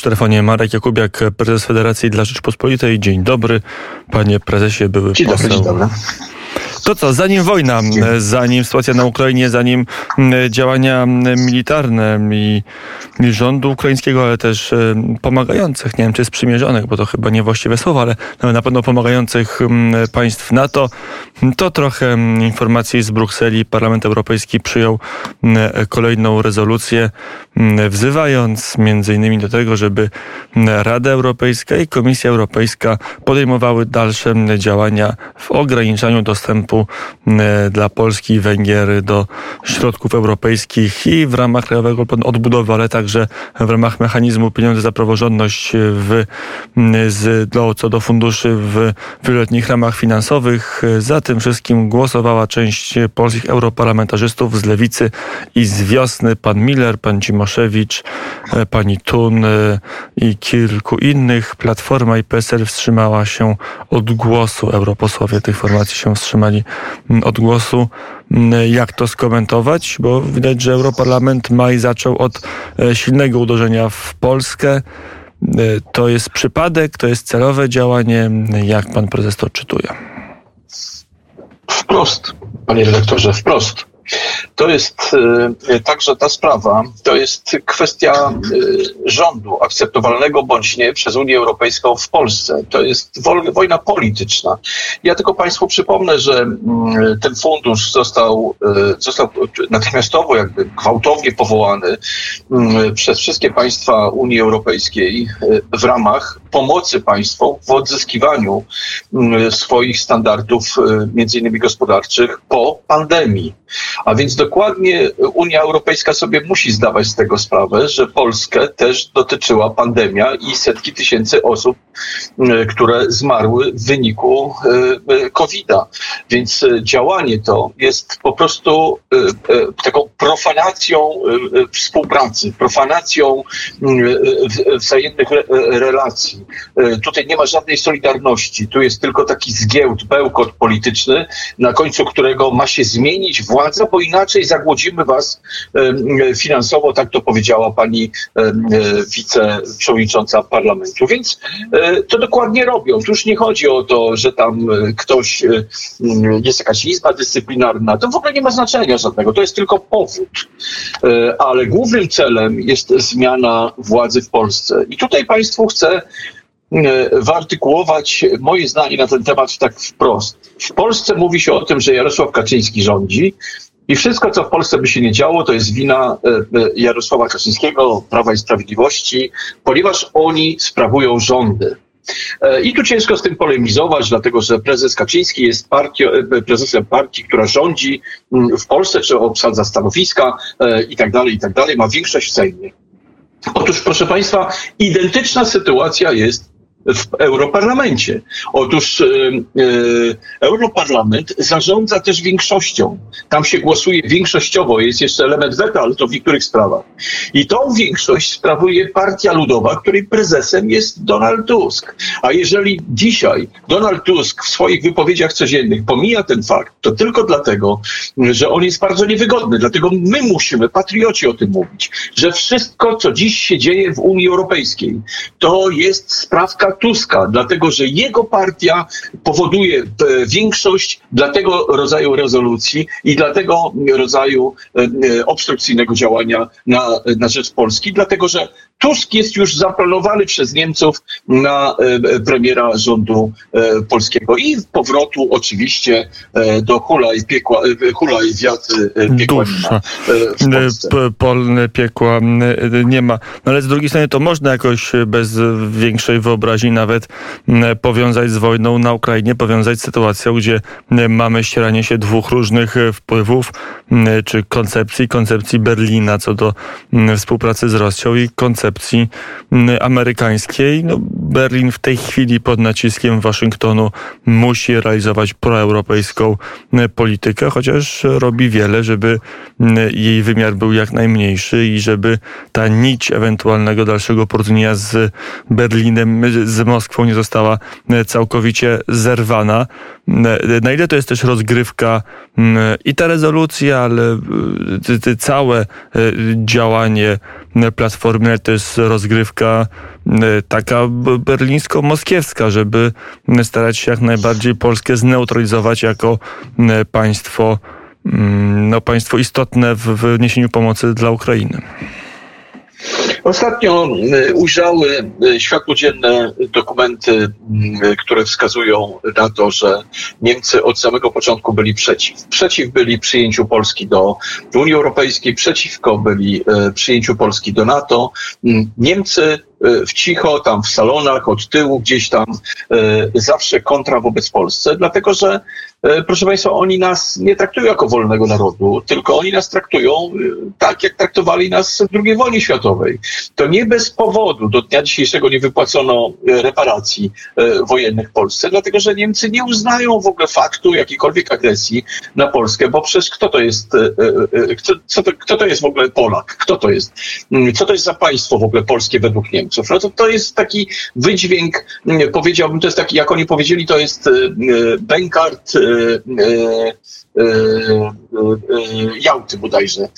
W telefonie Marek Jakubiak, prezes Federacji dla Rzeczpospolitej. Dzień dobry, panie prezesie, były dzień poseł. Dobry, dzień dobry. To co, zanim wojna, zanim sytuacja na Ukrainie, zanim działania militarne i, i rządu ukraińskiego, ale też pomagających, nie wiem czy sprzymierzonych, bo to chyba niewłaściwe słowo, ale na pewno pomagających państw NATO, to trochę informacji z Brukseli. Parlament Europejski przyjął kolejną rezolucję, wzywając między innymi do tego, żeby Rada Europejska i Komisja Europejska podejmowały dalsze działania w ograniczaniu dostępu E, dla Polski i Węgier do środków europejskich i w ramach Krajowego Planu Odbudowy, ale także w ramach mechanizmu pieniądze za praworządność w, z, do, co do funduszy w wieloletnich ramach finansowych. Za tym wszystkim głosowała część polskich europarlamentarzystów z Lewicy i z Wiosny, pan Miller, pan Cimoszewicz, e, pani Tun e, i kilku innych. Platforma i PSL wstrzymała się od głosu. Europosłowie tych formacji się wstrzymali Mm, odgłosu. Mm, jak to skomentować? Bo widać, że Europarlament maj zaczął od e, silnego uderzenia w Polskę. E, to jest przypadek, to jest celowe działanie. Jak pan prezes to odczytuje? Wprost, panie redaktorze, wprost. To jest e, także ta sprawa, to jest kwestia e, rządu akceptowalnego bądź nie przez Unię Europejską w Polsce. To jest wojna polityczna. Ja tylko Państwu przypomnę, że mm, ten fundusz został, e, został natychmiastowo, jakby gwałtownie powołany mm, przez wszystkie państwa Unii Europejskiej w ramach pomocy państwom w odzyskiwaniu mm, swoich standardów, między innymi gospodarczych, po pandemii. A więc dokładnie Unia Europejska sobie musi zdawać z tego sprawę, że Polskę też dotyczyła pandemia i setki tysięcy osób, e, które zmarły w wyniku e, e, COVID-a. Więc działanie to jest po prostu taką profanacją współpracy, profanacją wzajemnych relacji. Tutaj nie ma żadnej solidarności. Tu jest tylko taki zgiełd, bełkot polityczny, na końcu którego ma się zmienić władza, bo inaczej zagłodzimy was finansowo, tak to powiedziała pani wiceprzewodnicząca parlamentu. Więc e, to dokładnie robią. Tu już nie chodzi o to, że tam e, ktoś, e, jest jakaś izba dyscyplinarna. To w ogóle nie ma znaczenia żadnego. To jest tylko powód. Ale głównym celem jest zmiana władzy w Polsce. I tutaj państwu chcę wyartykułować moje zdanie na ten temat tak wprost. W Polsce mówi się o tym, że Jarosław Kaczyński rządzi, i wszystko, co w Polsce by się nie działo, to jest wina e, e, Jarosława Kaczyńskiego, Prawa i Sprawiedliwości, ponieważ oni sprawują rządy. E, I tu ciężko z tym polemizować, dlatego że prezes Kaczyński jest partii, prezesem partii, która rządzi w Polsce, czy obsadza stanowiska i tak dalej, i tak dalej, ma większość w Sejmie. Otóż, proszę Państwa, identyczna sytuacja jest w Europarlamencie. Otóż yy, Europarlament zarządza też większością. Tam się głosuje większościowo, jest jeszcze element weta, ale to w niektórych sprawach. I tą większość sprawuje Partia Ludowa, której prezesem jest Donald Tusk. A jeżeli dzisiaj Donald Tusk w swoich wypowiedziach codziennych pomija ten fakt, to tylko dlatego, że on jest bardzo niewygodny. Dlatego my musimy, patrioci, o tym mówić, że wszystko, co dziś się dzieje w Unii Europejskiej, to jest sprawka Tuska, dlatego że jego partia powoduje e, większość dla tego rodzaju rezolucji i dla tego rodzaju e, e, obstrukcyjnego działania na, na rzecz Polski, dlatego że Tusk jest już zaplanowany przez Niemców na premiera rządu polskiego. I powrotu oczywiście do hula i piekła, hula i wiatr piekła Polne piekła nie ma. No ale z drugiej strony to można jakoś bez większej wyobraźni nawet powiązać z wojną na Ukrainie, powiązać z sytuacją, gdzie mamy ścieranie się dwóch różnych e, wpływów, czy koncepcji, koncepcji Berlina co do współpracy z Rosją i koncepcji amerykańskiej. No, Berlin w tej chwili pod naciskiem Waszyngtonu musi realizować proeuropejską politykę, chociaż robi wiele, żeby jej wymiar był jak najmniejszy i żeby ta nić ewentualnego dalszego porozumienia z Berlinem, z Moskwą nie została całkowicie zerwana. Na ile to jest też rozgrywka i ta rezolucja, ale e, całe działanie Platformy, ale to jest rozgrywka taka berlińsko-moskiewska, żeby starać się jak najbardziej Polskę zneutralizować jako państwo, no, państwo istotne w, w niesieniu pomocy dla Ukrainy. Ostatnio e, ujrzały e, światło dzienne dokumenty, które wskazują na to, że Niemcy od samego początku byli przeciw. Przeciw byli przyjęciu Polski do Unii Europejskiej, przeciwko byli e, przyjęciu Polski do NATO. Niemcy w cicho, tam w salonach, od tyłu, gdzieś tam zawsze kontra wobec Polsce, dlatego że E, proszę Państwa, oni nas nie traktują jako wolnego narodu, tylko oni nas traktują tak, jak traktowali nas w II wojnie światowej. To nie bez powodu do dnia dzisiejszego nie wypłacono reparacji wojennych Polsce, dlatego że Niemcy nie uznają w ogóle faktu jakiejkolwiek agresji na Polskę, bo przecież kto to jest, kto, to, kto to jest w ogóle Polak? Kto to jest? Mm, co to jest za państwo w ogóle polskie według Niemców? No to, to jest taki wydźwięk, mm, powiedziałbym, to jest taki, jak oni powiedzieli, to jest Benkart, E, e, e, Jałty bodajże.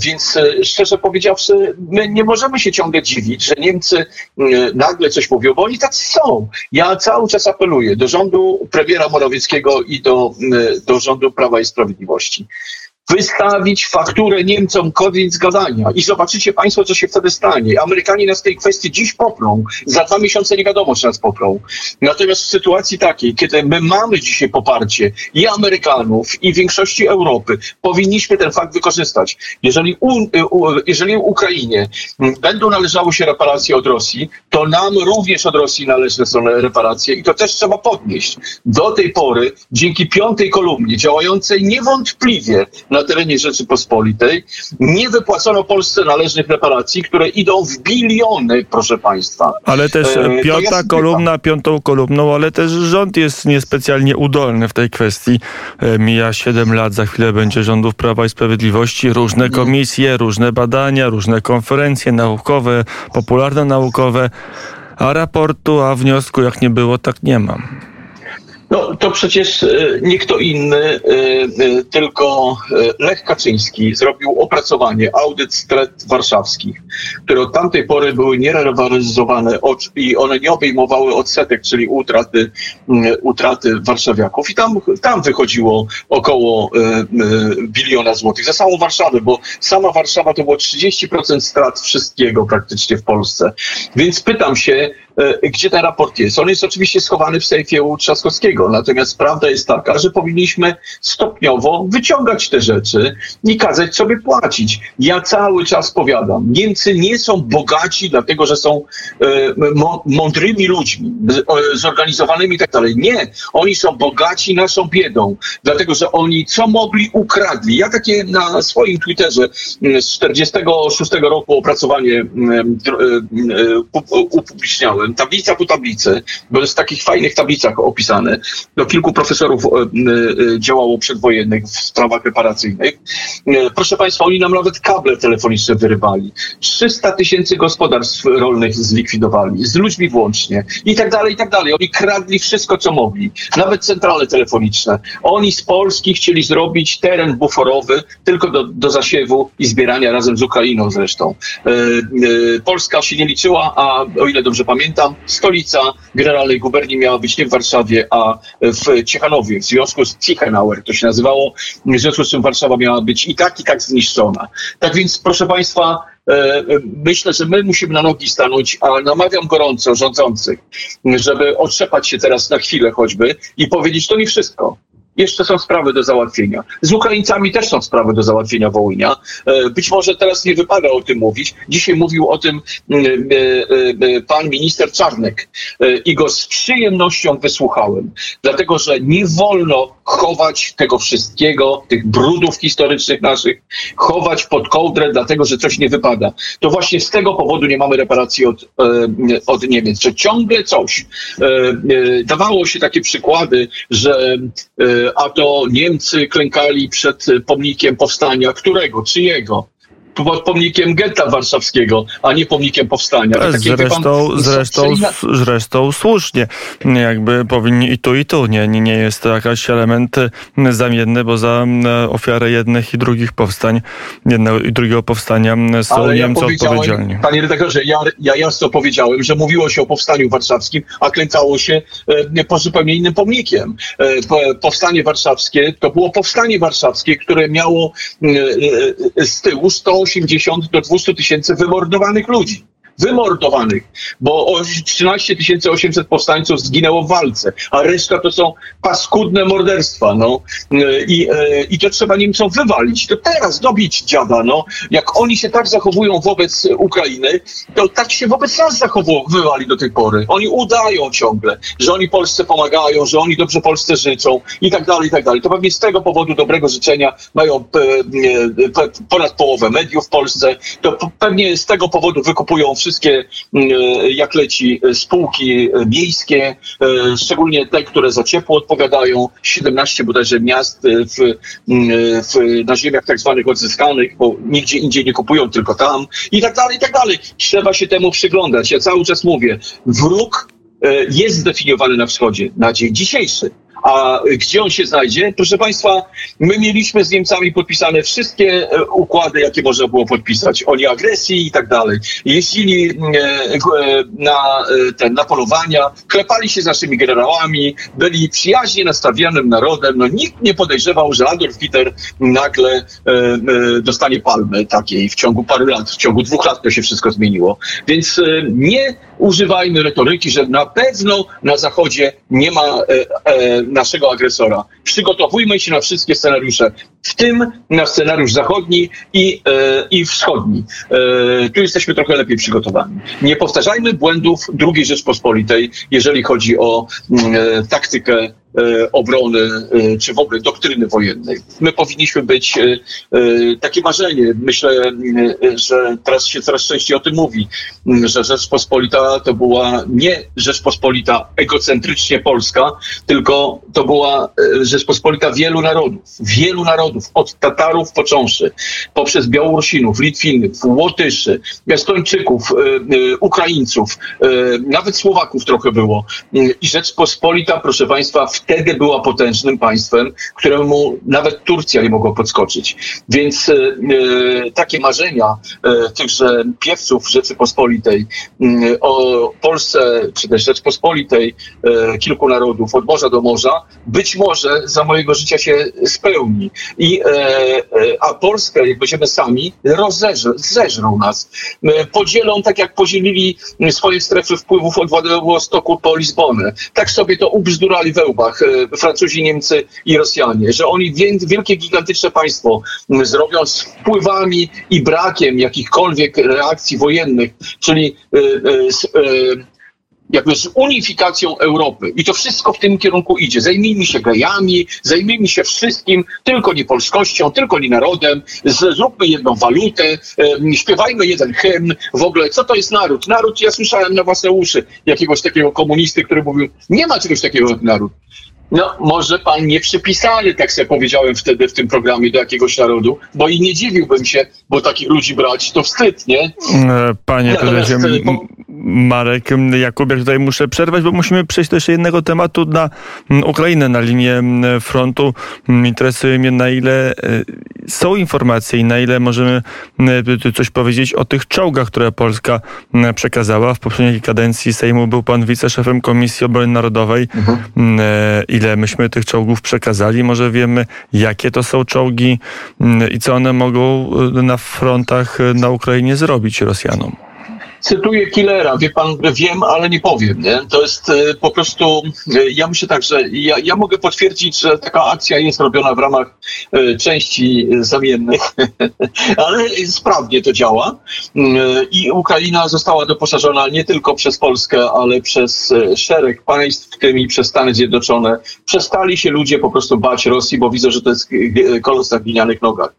Więc szczerze powiedziawszy, my nie możemy się ciągle dziwić, że Niemcy nagle coś mówią, bo oni tak są. Ja cały czas apeluję do rządu premiera Morawieckiego i do, do rządu Prawa i Sprawiedliwości wystawić fakturę Niemcom koniec gadania i zobaczycie Państwo, co się wtedy stanie. Amerykanie nas w tej kwestii dziś poprą. Za dwa miesiące nie wiadomo, czy nas poprą. Natomiast w sytuacji takiej, kiedy my mamy dzisiaj poparcie i Amerykanów, i większości Europy, powinniśmy ten fakt wykorzystać. Jeżeli, u, u, jeżeli Ukrainie będą należały się reparacje od Rosji, to nam również od Rosji należne są reparacje i to też trzeba podnieść. Do tej pory, dzięki piątej kolumnie, działającej niewątpliwie na terenie Rzeczypospolitej. Nie wypłacono Polsce należnych reparacji, które idą w biliony, proszę Państwa. Ale też e, piąta kolumna, piątą kolumną, ale też rząd jest niespecjalnie udolny w tej kwestii. E, mija 7 lat, za chwilę będzie rządów Prawa i Sprawiedliwości. Różne mhm. komisje, różne badania, różne konferencje naukowe, popularne naukowe. A raportu, a wniosku jak nie było, tak nie mam. No to przecież e, nie kto inny, e, e, tylko Lech Kaczyński zrobił opracowanie, audyt strat warszawskich, które od tamtej pory były nierewaloryzowane i one nie obejmowały odsetek, czyli utraty, utraty warszawiaków. I tam, tam wychodziło około biliona złotych za samą Warszawę, bo sama Warszawa to było 30% strat wszystkiego praktycznie w Polsce. Więc pytam się, gdzie ten raport jest. On jest oczywiście schowany w sejfie u Trzaskowskiego, natomiast prawda jest taka, że powinniśmy stopniowo wyciągać te rzeczy i kazać sobie płacić. Ja cały czas powiadam, Niemcy nie są bogaci dlatego, że są e, mądrymi ludźmi, zorganizowanymi i tak dalej. Nie, oni są bogaci naszą biedą, dlatego, że oni co mogli ukradli. Ja takie na swoim Twitterze z 46 roku opracowanie upubliczniałem tablica po tablicy, bo jest w takich fajnych tablicach opisane. No, kilku profesorów e, e, działało przedwojennych w sprawach reparacyjnych. E, proszę Państwa, oni nam nawet kable telefoniczne wyrywali. 300 tysięcy gospodarstw rolnych zlikwidowali, z ludźmi włącznie i tak dalej, i tak dalej. Oni kradli wszystko, co mogli, nawet centrale telefoniczne. Oni z Polski chcieli zrobić teren buforowy tylko do, do zasiewu i zbierania razem z Ukrainą zresztą. Polska się nie liczyła, a o ile dobrze pamiętam, pamiętam, stolica Generalnej Guberni miała być nie w Warszawie, a w Ciechanowie, w związku z Ciechenauer to się nazywało, w związku z czym Warszawa miała być i tak, i tak zniszczona. Tak więc, proszę Państwa, e, e, Myślę, że my musimy na nogi stanąć, a namawiam gorąco rządzących, żeby otrzepać się teraz na chwilę choćby i powiedzieć, to nie wszystko jeszcze są sprawy do załatwienia. Z Ukraińcami też są sprawy do załatwienia Wołynia. E, być może teraz nie wypada o tym mówić. Dzisiaj mówił o tym e, e, pan minister Czarnek i go z przyjemnością wysłuchałem, dlatego że nie wolno chować tego wszystkiego, tych brudów historycznych naszych, chować pod kołdrę, dlatego że coś nie wypada. To właśnie z tego powodu nie mamy reparacji od, od Niemiec, że ciągle coś. Dawało się takie przykłady, że a to Niemcy klękali przed pomnikiem powstania, którego, czyjego? Pomnikiem getta warszawskiego, a nie pomnikiem powstania. Zresztą, pan, zresztą, zresztą słusznie. Jakby powinni i tu, i tu. Nie, nie, jest to jakiś element zamienny, bo za ofiarę jednych i drugich powstań, jednego i drugiego powstania są Ale Niemcy ja odpowiedzialni. Panie redaktorze, ja, ja jasno powiedziałem, że mówiło się o powstaniu warszawskim, a klękało się e, po zupełnie innym pomnikiem. E, powstanie warszawskie to było powstanie warszawskie, które miało e, z tyłu 180 do 200 tysięcy wymordowanych ludzi wymordowanych, bo 13 800 powstańców zginęło w walce, a reszta to są paskudne morderstwa, no. I, i to trzeba Niemcom wywalić. To teraz dobić dziada, no. Jak oni się tak zachowują wobec Ukrainy, to tak się wobec nas zachowywali do tej pory. Oni udają ciągle, że oni Polsce pomagają, że oni dobrze Polsce życzą i tak dalej, i tak dalej. To pewnie z tego powodu dobrego życzenia mają ponad połowę mediów w Polsce. To pewnie z tego powodu wykupują wszystkie, mm, e, jak leci, e, spółki e, miejskie, szczególnie te, które za ciepło odpowiadają. 17 bodajże miast w, mm, w, na ziemiach tak zwanych odzyskanych, bo nigdzie indziej nie kupują, tylko tam i tak dalej, i tak dalej. Trzeba się temu przyglądać. Ja cały czas mówię, wróg jest zdefiniowany na wschodzie na dzień dzisiejszy. A gdzie on się znajdzie? Proszę Państwa, my mieliśmy z Niemcami podpisane wszystkie e, układy, jakie można było podpisać o nieagresji i tak dalej. Jeździli e, e, na, ten, na polowania, klepali się z naszymi generałami, byli przyjaźnie nastawionym narodem. No, nikt nie podejrzewał, że Adolf Hitler nagle dostanie palmę takiej w ciągu paru lat, w ciągu dwóch lat to się wszystko zmieniło. Więc nie używajmy retoryki, że na pewno na Zachodzie nie ma naszego agresora. Przygotowujmy się na wszystkie scenariusze, w tym na scenariusz zachodni i, e, i wschodni. E, tu jesteśmy trochę lepiej przygotowani. Nie powtarzajmy błędów II Rzeczpospolitej, jeżeli chodzi o mm, e, taktykę obrony, czy w ogóle doktryny wojennej. My powinniśmy być takie marzenie. Myślę, że teraz się coraz częściej o tym mówi, że Rzeczpospolita to była nie Rzeczpospolita egocentrycznie polska, tylko to była Rzeczpospolita wielu narodów. Wielu narodów, od Tatarów począwszy, poprzez Białorusinów, Litwinów, Łotyszy, Estończyków, Ukraińców, nawet Słowaków trochę było. I Rzeczpospolita, proszę Państwa, wtedy była potężnym państwem, któremu nawet Turcja nie mogła podskoczyć. Więc e, e takie marzenia e, tychże piewców Rzeczypospolitej e, o Polsce, czy też Rzeczpospolitej e, kilku narodów, od morza do morza, być może za mojego życia się spełni. I, e, a Polskę, jak będziemy sami, rozeżrą, zeżrą nas. Podzielą tak, jak podzielili swoje strefy wpływów od Władywostoku po Lizbonę. Tak sobie to ubzdurali we łbach. E, Francuzi, Niemcy i Rosjanie, że oni wielkie, gigantyczne państwo zrobią z wpływami i brakiem jakichkolwiek reakcji wojennych, czyli e, e, jakby z unifikacją Europy. I to wszystko w tym kierunku idzie. Zajmijmy się gejami, zajmijmy się wszystkim, tylko nie polskością, tylko nie narodem, zróbmy jedną walutę, e, śpiewajmy jeden hymn. W ogóle, co to jest naród? Naród, ja słyszałem na własne uszy jakiegoś takiego komunisty, który mówił, nie ma czegoś takiego jak naród. No, może pan nie przypisany, tak sobie powiedziałem wtedy w tym programie, do jakiegoś narodu, bo i nie dziwiłbym się, bo takich ludzi brać to wstyd, nie? E, panie prezesie, Marek Jakubiak, tutaj muszę przerwać, bo musimy przejść do jeszcze jednego tematu na Ukrainę, na linię frontu. Interesuje mnie, na ile e, są informacje i na ile możemy coś powiedzieć o tych czołgach, które Polska przekazała. W poprzedniej kadencji Sejmu był pan wiceszefem Komisji Obrony Narodowej. Mhm. E, ile myśmy tych czołgów przekazali? Może wiemy, jakie to są czołgi i co one mogą e, na frontach na Ukrainie zrobić Rosjanom? Cytuję Killera, wie pan, wiem, ale nie powiem, nie? To jest y, po prostu, y, ja myślę tak, że ja, ja mogę potwierdzić, że taka akcja jest robiona w ramach części zamiennych, ale sprawnie to działa i Ukraina została doposażona nie tylko przez Polskę, ale przez szereg państw, w tym i przez Stany Zjednoczone. Przestali się ludzie po prostu bać Rosji, bo widzę, że to jest kolos na glinianych nogach.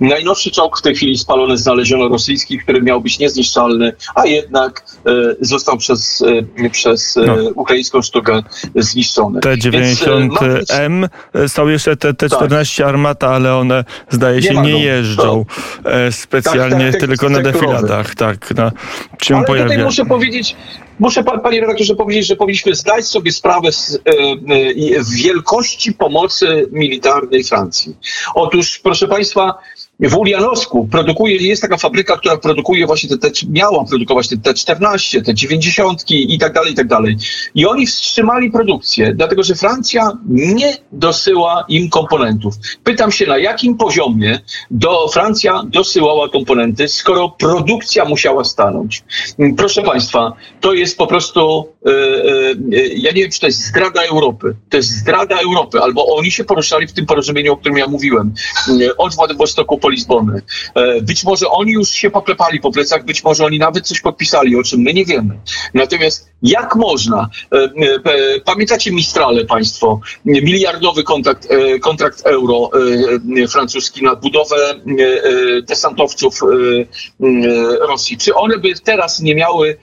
Najnowszy czołg w tej chwili spalony znaleziono rosyjski, który miał być niezniszczalny, a jednak e, został przez, e, przez e, no. ukraińską sztukę zniszczony. T-90M, są jeszcze te, te 14 armat armata, ale one zdaje się nie, nie jeżdżą to... E, specjalnie tak, tak, tylko na defiladach. Tak, na czym ale pojawia. Tutaj muszę powiedzieć, muszę panie redaktorze powiedzieć, że powinniśmy zdać sobie sprawę z e, e, wielkości pomocy militarnej Francji. Otóż, proszę państwa, w Ulianowsku produkuje, jest taka fabryka, która produkuje właśnie te, te miała produkować te T14, te 90 i tak dalej, i tak dalej. I oni wstrzymali produkcję, dlatego że Francja nie dosyła im komponentów. Pytam się, na jakim poziomie do Francja dosyłała komponenty, skoro produkcja musiała stanąć. Proszę Państwa, to jest po prostu, yy, yy, ja nie wiem, czy to jest zdrada Europy. To jest zdrada Europy, albo oni się poruszali w tym porozumieniu, o którym ja mówiłem, od Władywostoku po Lizbony. E, być może oni już się poklepali po plecach, być może oni nawet coś podpisali, o czym my nie wiemy. Natomiast jak można, e, e, pamiętacie Mistrale państwo, miliardowy kontrakt, kontrakt euro francuski na budowę desantowców Rosji. Czy one by teraz nie miały,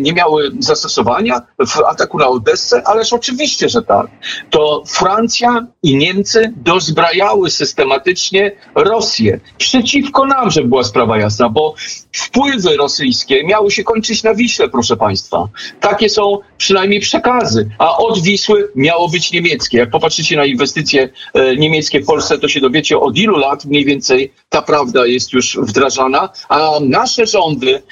nie miały zastosowania w ataku na Odessę? Ależ oczywiście, że tak. To Francja i Niemcy dozbrajały systematycznie Rosję przeciwko nam, żeby była sprawa jasna, bo wpływy rosyjskie miały się kończyć na Wiśle, proszę Państwa. Takie są przynajmniej przekazy, a od Wisły miało być niemieckie. Jak popatrzycie na inwestycje e, niemieckie w Polsce, to się dowiecie od ilu lat mniej więcej ta prawda jest już wdrażana, a nasze rządy,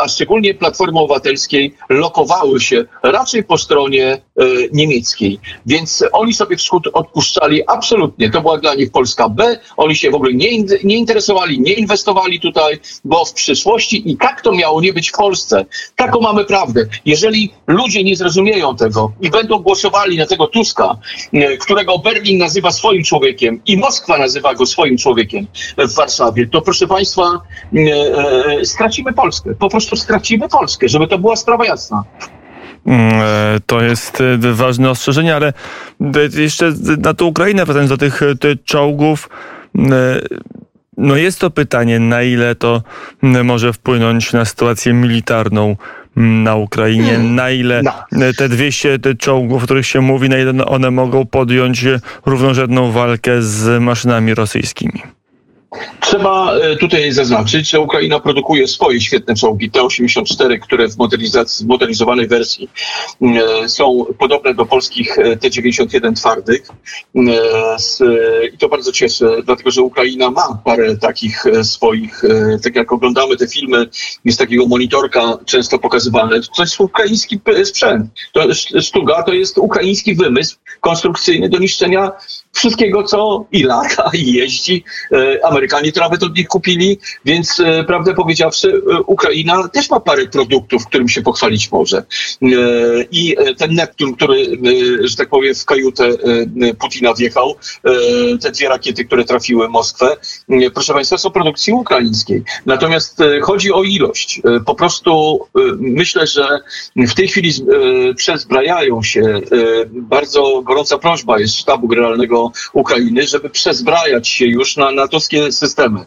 a szczególnie Platformy Obywatelskiej, lokowały się raczej po stronie e, niemieckiej. Więc oni sobie wschód odpuszczali absolutnie. To była dla nich Polska B. Oni się w ogóle nie, nie interesowali, nie inwestowali tutaj, bo w przyszłości i tak to miało nie być w Polsce. Taką mamy prawdę. Jeżeli ludzie nie zrozumieją tego i będą głosowali na tego Tuska, e, którego Berlin nazywa swoim człowiekiem i Moskwa nazywa go swoim człowiekiem w Warszawie, to proszę Państwa, e, e, stracimy Polskę. Po prostu stracimy Polskę, żeby to była sprawa jasna. Mm, to jest ważne ostrzeżenie, ale jeszcze na tą Ukrainę, wracając do tych czołgów, no jest to pytanie, na ile to może wpłynąć na sytuację militarną na Ukrainie, hmm. na ile no. te 200 te czołgów, o których się mówi, na ile one mogą podjąć równorzędną walkę z maszynami rosyjskimi. Trzeba e, tutaj zaznaczyć, że Ukraina produkuje swoje świetne czołgi T-84, które w modernizowanej wersji e, są podobne do polskich e, T-91 twardych. I to bardzo cieszy, dlatego że Ukraina ma parę takich swoich, tak jak oglądamy te filmy z takiego monitorka często pokazywane, to jest ukraiński sprzęt. To sztuga to jest ukraiński wymysł konstrukcyjny do niszczenia wszystkiego, co i lata, i jeździ. Amerykanie to nawet od nich kupili, więc e, prawdę powiedziawszy, e, Ukraina też ma parę produktów, którym się pochwalić może. E, I ten Neptun, który, że tak powiem, w kajutę Putina wjechał, te dwie rakiety, które trafiły Moskwę, proszę Państwa, są produkcji ukraińskiej. Natomiast chodzi o ilość. Po prostu myślę, że w tej chwili przezbrajają się, bardzo gorąca prośba jest sztabu generalnego Ukrainy, żeby przezbrajać się już na natowskie systemy,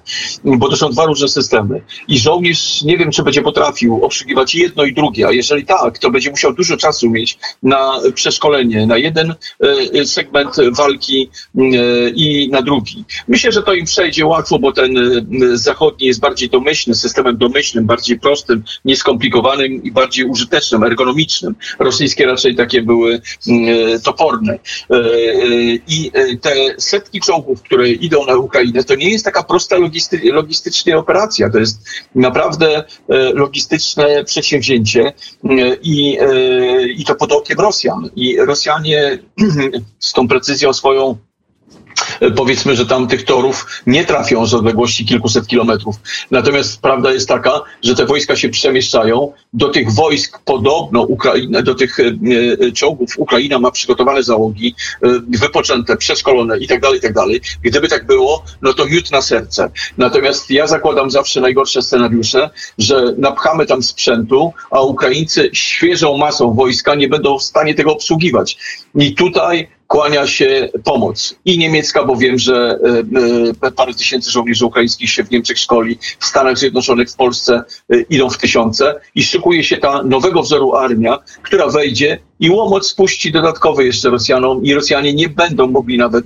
bo to są dwa różne systemy. I żołnierz nie wiem, czy będzie potrafił obsługiwać jedno i drugie, a jeżeli tak, to będzie musiał dużo czasu mieć na przeszkolenie, na jeden e, segment walki e, i na drugi. Myślę, że to im przejdzie łatwo, bo ten e, zachodni jest bardziej domyślny, systemem domyślnym, bardziej prostym, nieskomplikowanym i bardziej użytecznym, ergonomicznym. Rosyjskie raczej takie były toporne. I te setki czołgów, które idą na Ukrainę, to nie jest taka prosta logisty logistycznie operacja. To jest naprawdę e, logistyczne przedsięwzięcie e, i, e, i to pod okiem Rosjan. I Rosjanie z tą precyzją swoją powiedzmy, że tam tych torów nie trafią z odległości kilkuset kilometrów. Natomiast prawda jest taka, że te wojska się przemieszczają. Do tych wojsk podobno Ukraina, do tych e, e, czołgów Ukraina ma przygotowane załogi, e, wypoczęte, przeszkolone i tak dalej, i tak. Gdyby tak było, no to miód na serce. Natomiast ja zakładam zawsze najgorsze scenariusze, że napchamy tam sprzętu, a Ukraińcy świeżą masą wojska nie będą w stanie tego obsługiwać. I tutaj kłania się pomoc. I niemiecka, bo wiem, że e, e, parę tysięcy żołnierzy ukraińskich się w Niemczech szkoli, w Stanach Zjednoczonych, w Polsce e, idą w tysiące i szykuje się ta nowego wzoru armia, która wejdzie i łomot spuści dodatkowy jeszcze Rosjanom i Rosjanie nie będą mogli nawet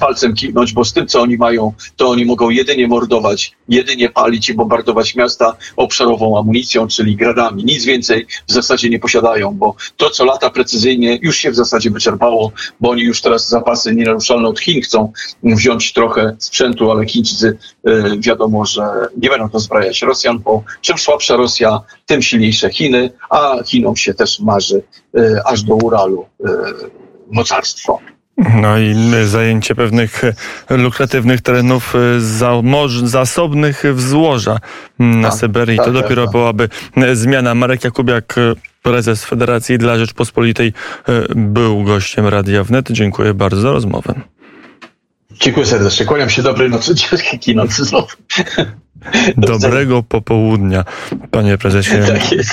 palcem kiwnąć, bo z tym, co oni mają, to oni mogą jedynie mordować, jedynie palić i bombardować miasta obszarową amunicją, czyli gradami. Nic więcej w zasadzie nie posiadają, bo to, co lata precyzyjnie, już się w zasadzie wyczerpało, bo oni już teraz zapasy nienaruszalne od Chin chcą wziąć trochę sprzętu, ale Chińczycy y, wiadomo, że nie będą dozbrajać Rosjan, bo czym słabsza Rosja, tym silniejsze Chiny, a Chinom się też marzy y, aż do Uralu y, mocarstwo. No i zajęcie pewnych lukratywnych terenów zasobnych w złoża na tak, Syberii. Tak, to tak, dopiero tak. byłaby zmiana. Marek Jakubiak, prezes Federacji dla Rzeczpospolitej, był gościem Radia Wnet. Dziękuję bardzo za rozmowę. Dziękuję serdecznie. Kłaniam się dobrej nocy. Dzięki nocy znowu. Dobrego popołudnia, panie prezesie. Tak.